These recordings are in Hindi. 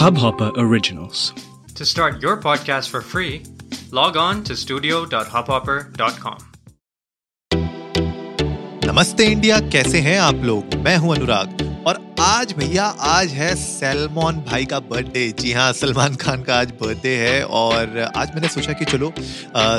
Hubhopper Originals. To start your podcast for free, log on to studio.hubhopper.com. नमस्ते इंडिया कैसे हैं आप लोग मैं हूँ अनुराग आज भैया, आज है सलमान भाई का बर्थडे जी हाँ सलमान खान का आज बर्थडे है और आज मैंने सोचा कि चलो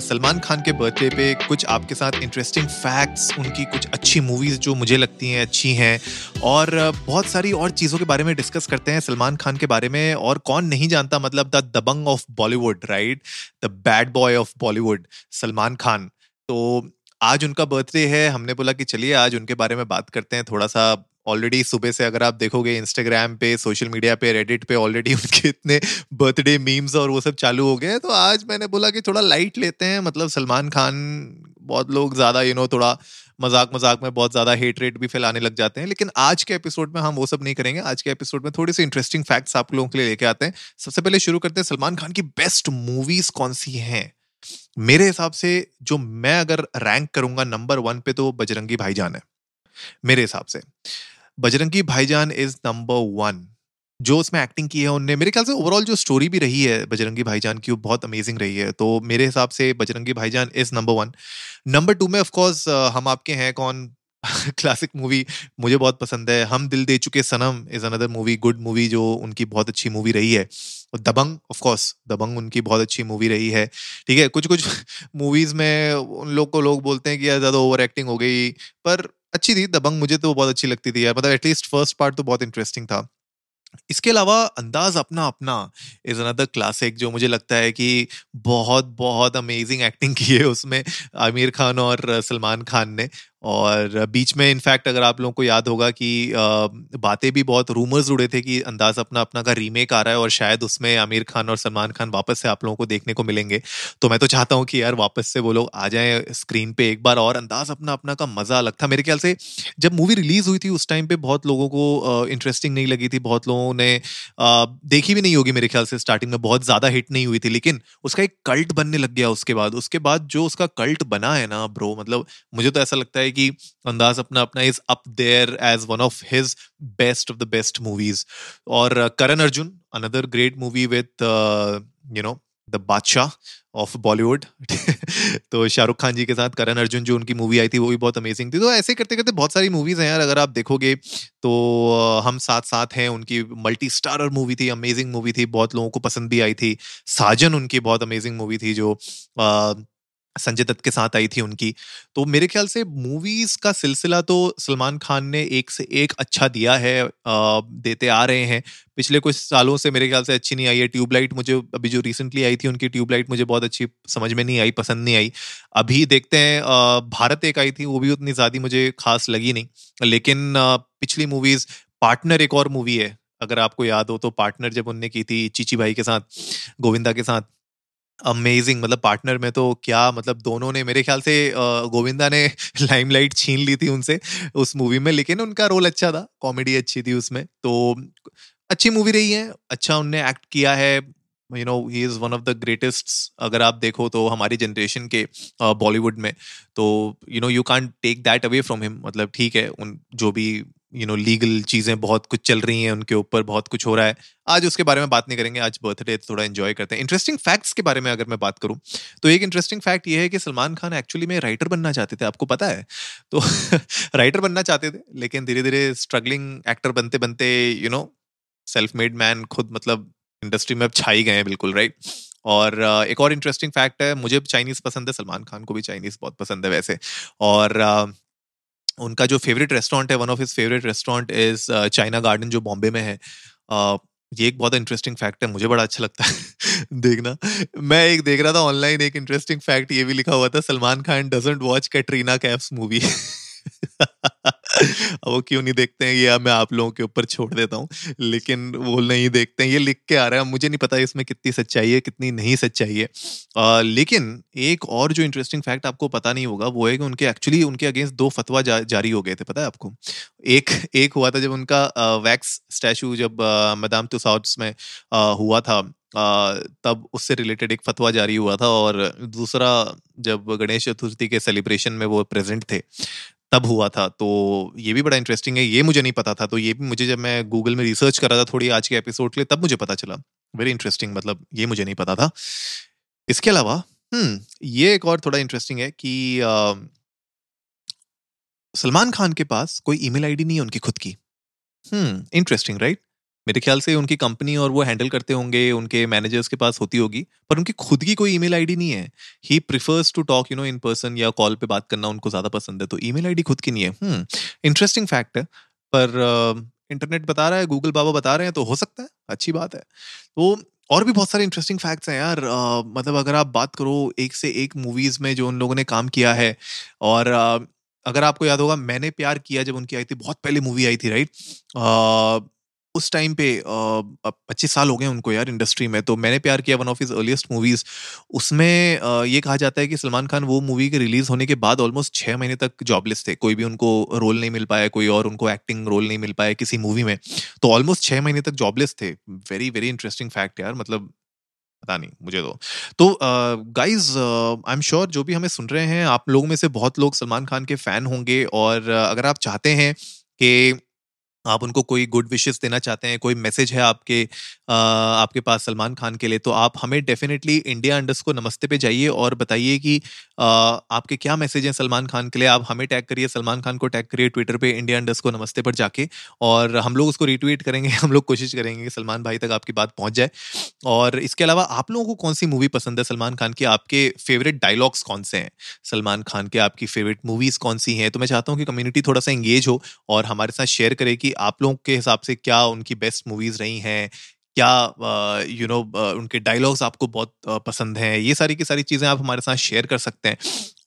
सलमान खान के बर्थडे पे कुछ आपके साथ इंटरेस्टिंग फैक्ट्स उनकी कुछ अच्छी मूवीज़ जो मुझे लगती हैं, अच्छी हैं और बहुत सारी और चीज़ों के बारे में डिस्कस करते हैं सलमान खान के बारे में और कौन नहीं जानता मतलब the Dabangg of Bollywood right the bad boy of Bollywood Salman Khan. तो आज उनका बर्थडे है, हमने बोला कि चलिए आज उनके बारे में बात करते हैं, थोड़ा सा ऑलरेडी सुबह से अगर आप देखोगे इंस्टाग्राम पे सोशल मीडिया पे रेडिट पे ऑलरेडी उनके इतने बर्थडे मीम्स और वो सब चालू हो गए हैं तो आज मैंने बोला कि थोड़ा लाइट लेते हैं। मतलब सलमान खान बहुत लोग ज़्यादा यू नो थोड़ा मज़ाक मज़ाक में बहुत ज़्यादा हेट रेट भी फैलाने लग जाते हैं, लेकिन आज के एपिसोड में हम वो सब नहीं करेंगे। आज के एपिसोड में थोड़ी सी इंटरेस्टिंग फैक्ट्स आप लोगों के लिए लेके आते हैं। सबसे पहले शुरू करते हैं, सलमान खान की बेस्ट मूवीज़ कौन सी हैं? मेरे हिसाब से जो मैं अगर रैंक करूँगा नंबर वन पे तो बजरंगी भाईजान है। मेरे हिसाब से। Bajrangi Bhaijaan is number one जो उसमें एक्टिंग की है, उनने, मेरे ख्याल से ओवरऑल जो स्टोरी भी रही है बजरंगी भाईजान की, वो बहुत अमेजिंग रही है। तो मेरे हिसाब से Bajrangi Bhaijaan is number one number two में ऑफकोर्स हम आपके हैं कौन? क्लासिक मूवी मुझे बहुत पसंद है। Hum Dil De Chuke Sanam is another movie good movie जो उनकी बहुत अच्छी मूवी रही है। और दबंग ऑफ़ कोर्स दबंग उनकी बहुत अच्छी मूवी रही है। ठीक है कुछ कुछ मूवीज़ में उन लोग को लोग बोलते हैं कि यार, ज़्यादा ओवर एक्टिंग हो गई, पर अच्छी थी, दबंग मुझे तो बहुत अच्छी लगती थी यार मतलब एटलीस्ट फ़र्स्ट पार्ट तो बहुत इंटरेस्टिंग था। इसके अलावा अंदाज Apna Apna is another classic जो मुझे लगता है कि बहुत बहुत अमेजिंग एक्टिंग की है उसमें आमिर खान और सलमान खान ने। और बीच में इनफैक्ट अगर आप लोगों को याद होगा कि बातें भी बहुत रूमर्स उड़े थे कि अंदाज अपना अपना का रीमेक आ रहा है और शायद उसमें आमिर खान और सलमान खान वापस से आप लोगों को देखने को मिलेंगे। तो मैं तो चाहता हूँ कि यार वापस से वो लोग आ जाएँ स्क्रीन पे एक बार और, अंदाज अपना अपना का मज़ा अलग था। मेरे ख्याल से जब मूवी रिलीज़ हुई थी उस टाइम पे बहुत लोगों को इंटरेस्टिंग नहीं लगी थी, बहुत लोगों ने देखी भी नहीं होगी मेरे ख्याल से स्टार्टिंग में, बहुत ज़्यादा हिट नहीं हुई थी। लेकिन उसका एक कल्ट बनने लग गया उसके बाद। उसके बाद जो उसका कल्ट बना है ना ब्रो मतलब मुझे तो ऐसा लगता है है कि Andaz Apna Apna is up there as one of his best of the best movies और Karan Arjun another great movie with you know the Badshah of Bollywood तो शाहरुख खान जी के साथ करण अर्जुन जो उनकी मूवी आई थी, वो भी बहुत अमेजिंग थी। तो ऐसे करते करते बहुत सारी मूवीज़ हैं यार, अगर आप देखोगे तो हम साथ साथ हैं, उनकी मल्टी स्टारर मूवी थी अमेजिंग मूवी थी, बहुत लोगों को पसंद भी आई थी। साजन उनकी बहुत अमेजिंग मूवी थी जो संजय दत्त के साथ आई थी उनकी। तो मेरे ख्याल से मूवीज़ का सिलसिला तो सलमान खान ने एक से एक अच्छा दिया है आ, देते आ रहे हैं। पिछले कुछ सालों से मेरे ख्याल से अच्छी नहीं आई है। ट्यूबलाइट मुझे अभी जो रिसेंटली आई थी उनकी ट्यूबलाइट मुझे बहुत अच्छी समझ में नहीं आई पसंद नहीं आई। अभी देखते हैं भारत एक आई थी वो भी उतनी ज़्यादा मुझे खास लगी नहीं। लेकिन पिछली मूवीज़ पार्टनर एक और मूवी है अगर आपको याद हो तो पार्टनर जब उनने की थी चीची भाई के साथ गोविंदा के साथ। अमेजिंग मतलब पार्टनर में तो क्या मतलब दोनों ने, मेरे ख्याल से गोविंदा ने लाइमलाइट छीन ली थी उनसे उस मूवी में, लेकिन उनका रोल अच्छा था कॉमेडी अच्छी थी उसमें। तो अच्छी मूवी रही है अच्छा उनने एक्ट किया है। You know he is one of the greatest अगर आप देखो तो हमारी जनरेशन के बॉलीवुड में। तो you know you can't take that away from him मतलब ठीक है, उन, जो भी यू नो लीगल चीज़ें बहुत कुछ चल रही हैं उनके ऊपर, बहुत कुछ हो रहा है। आज उसके बारे में बात नहीं करेंगे, आज बर्थडे थोड़ा एंजॉय करते हैं। इंटरेस्टिंग फैक्ट्स के बारे में अगर मैं बात करूँ तो एक इंटरेस्टिंग फैक्ट ये है कि सलमान खान एक्चुअली में राइटर बनना चाहते थे, आपको पता है? तो राइटर बनना चाहते थे, लेकिन धीरे धीरे स्ट्रगलिंग एक्टर बनते बनते you know self made man खुद मतलब इंडस्ट्री में अब छाई गए हैं, बिल्कुल राइट और एक और इंटरेस्टिंग फैक्ट है, मुझे चाइनीज़ पसंद है, सलमान खान को भी चाइनीज़ बहुत पसंद है वैसे। और उनका जो फेवरेट रेस्टोरेंट है one of his favourite restaurant is China Garden जो बॉम्बे में है। uh, ये एक बहुत इंटरेस्टिंग फैक्ट है मुझे बड़ा अच्छा लगता है देखना। मैं एक देख रहा था ऑनलाइन एक इंटरेस्टिंग फैक्ट ये भी लिखा हुआ था Salman Khan doesn't watch Katrina Kaif's movie वो क्यों नहीं देखते हैं? ये मैं आप लोगों के ऊपर छोड़ देता हूँ। लेकिन वो नहीं देखते हैं। ये लिख के आ रहा है। मुझे नहीं पता इसमें कितनी सच्चाई है कितनी नहीं सच्चाई है। आ, लेकिन एक और जो इंटरेस्टिंग फैक्ट आपको पता नहीं होगा वो है कि उनके एक्चुअली उनके अगेंस्ट दो फतवा जा, जारी हो गए थे पता है आपको? एक एक हुआ था जब उनका वैक्स स्टैचू जब मैदाम तुसाउट्स में आ, हुआ था आ, तब उससे रिलेटेड एक फतवा जारी हुआ था और दूसरा जब गणेश चतुर्थी के सेलिब्रेशन में वो प्रेजेंट थे। तब हुआ था। तो ये भी बड़ा इंटरेस्टिंग है, ये मुझे नहीं पता था। तो ये भी मुझे जब मैं गूगल में रिसर्च कर रहा था थोड़ी आज के एपिसोड के लिए, तब मुझे पता चला। वेरी इंटरेस्टिंग मतलब ये मुझे नहीं पता था। इसके अलावा हम्म ये एक और थोड़ा इंटरेस्टिंग है कि सलमान खान के पास कोई ईमेल आईडी नहीं है उनकी खुद की। हम्म इंटरेस्टिंग राइट मेरे ख्याल से उनकी कंपनी और वो हैंडल करते होंगे उनके मैनेजर्स के पास होती होगी पर उनकी खुद की कोई ईमेल आईडी नहीं है। He prefers to talk you know in person या कॉल पे बात करना उनको ज़्यादा पसंद है तो ईमेल आईडी खुद की नहीं है। हम्म इंटरेस्टिंग फैक्ट है पर इंटरनेट बता रहा है गूगल बाबा बता रहे हैं तो हो सकता है अच्छी बात है। तो और भी बहुत सारे इंटरेस्टिंग फैक्ट्स हैं यार आ, मतलब अगर आप बात करो एक से एक मूवीज़ में जो उन लोगों ने काम किया है और आ, अगर आपको याद होगा मैंने प्यार किया जब उनकी आई थी बहुत पहले मूवी आई थी राइट उस टाइम पे पच्चीस साल हो गए उनको यार इंडस्ट्री में तो Maine Pyar Kiya one of his earliest movies उसमें ये कहा जाता है कि सलमान खान वो मूवी के रिलीज़ होने के बाद ऑलमोस्ट छह महीने तक जॉबलेस थे। कोई भी उनको रोल नहीं मिल पाया कोई और उनको एक्टिंग रोल नहीं मिल पाया किसी मूवी में। तो ऑलमोस्ट छह महीने तक जॉबलेस थे। वेरी वेरी इंटरेस्टिंग फैक्ट यार मतलब पता नहीं मुझे तो। तो गाइज़ आई एम श्योर जो भी हमें सुन रहे हैं आप लोगों में से बहुत लोग सलमान खान के फ़ैन होंगे और uh, अगर आप चाहते हैं कि आप उनको कोई गुड विशेस देना चाहते हैं कोई मैसेज है आपके आ, आपके पास सलमान खान के लिए तो आप हमें डेफिनेटली इंडिया अंडर्स को नमस्ते पे जाइए और बताइए कि आ, आपके क्या मैसेज हैं सलमान खान के लिए? आप हमें टैग करिए सलमान खान को टैग करिए ट्विटर पे इंडिया अंडर्स को नमस्ते पर जाके और हम लोग उसको रिट्वीट करेंगे हम लोग कोशिश करेंगे कि सलमान भाई तक आपकी बात पहुँच जाए। और इसके अलावा आप लोगों को कौन सी मूवी पसंद है सलमान खान की? आपके फेवरेट डायलॉग्स कौन से हैं? सलमान खान के आपकी फेवरेट मूवीज़ कौन सी हैं? तो मैं चाहता हूँ कि कम्युनिटी थोड़ा सा इंगेज हो और हमारे साथ शेयर करे कि आप लोगों के हिसाब से क्या उनकी बेस्ट मूवीज़ रही हैं? क्या यू नो उनके डायलॉग्स आपको बहुत पसंद हैं? ये सारी की सारी चीज़ें आप हमारे साथ शेयर कर सकते हैं।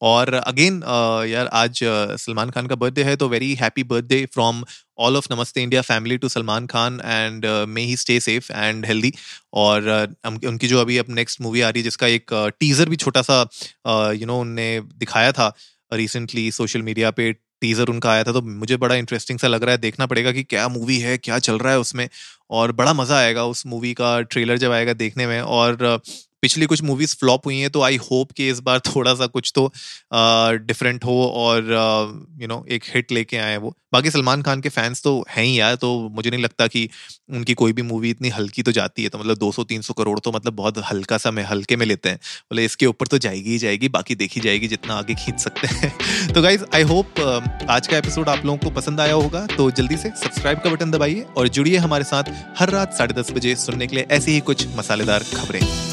और अगेन यार आज सलमान खान का बर्थडे है तो very happy birthday from all of Namaste India family to Salman Khan and may he stay safe and healthy और uh, उनकी जो अभी अब नेक्स्ट मूवी आ रही है जिसका एक टीजर भी छोटा सा यू नो उनने दिखाया था रिसेंटली सोशल मीडिया पे टीजर उनका आया था तो मुझे बड़ा इंटरेस्टिंग सा लग रहा है, देखना पड़ेगा कि क्या मूवी है, क्या चल रहा है उसमें, और बड़ा मज़ा आएगा उस मूवी का ट्रेलर जब आएगा देखने में, और पिछली कुछ मूवीज़ फ्लॉप हुई हैं तो आई होप कि इस बार थोड़ा सा कुछ तो डिफरेंट हो और यू नो एक हिट लेके आए वो। बाकी सलमान खान के फैंस तो हैं ही यार तो मुझे नहीं लगता कि उनकी कोई भी मूवी इतनी हल्की तो जाती है तो मतलब 200-300 करोड़ तो मतलब बहुत हल्का सा में, हल्के में लेते हैं। बोले इसके ऊपर तो जाएगी ही जाएगी, बाकी देखी जाएगी जितना आगे खींच सकते हैं। तो गाइज़ आई होप आज का एपिसोड आप लोगों को पसंद आया होगा तो जल्दी से सब्सक्राइब का बटन दबाइए और जुड़िए हमारे साथ हर रात साढ़े बजे सुनने के लिए ऐसी ही कुछ मसालेदार खबरें।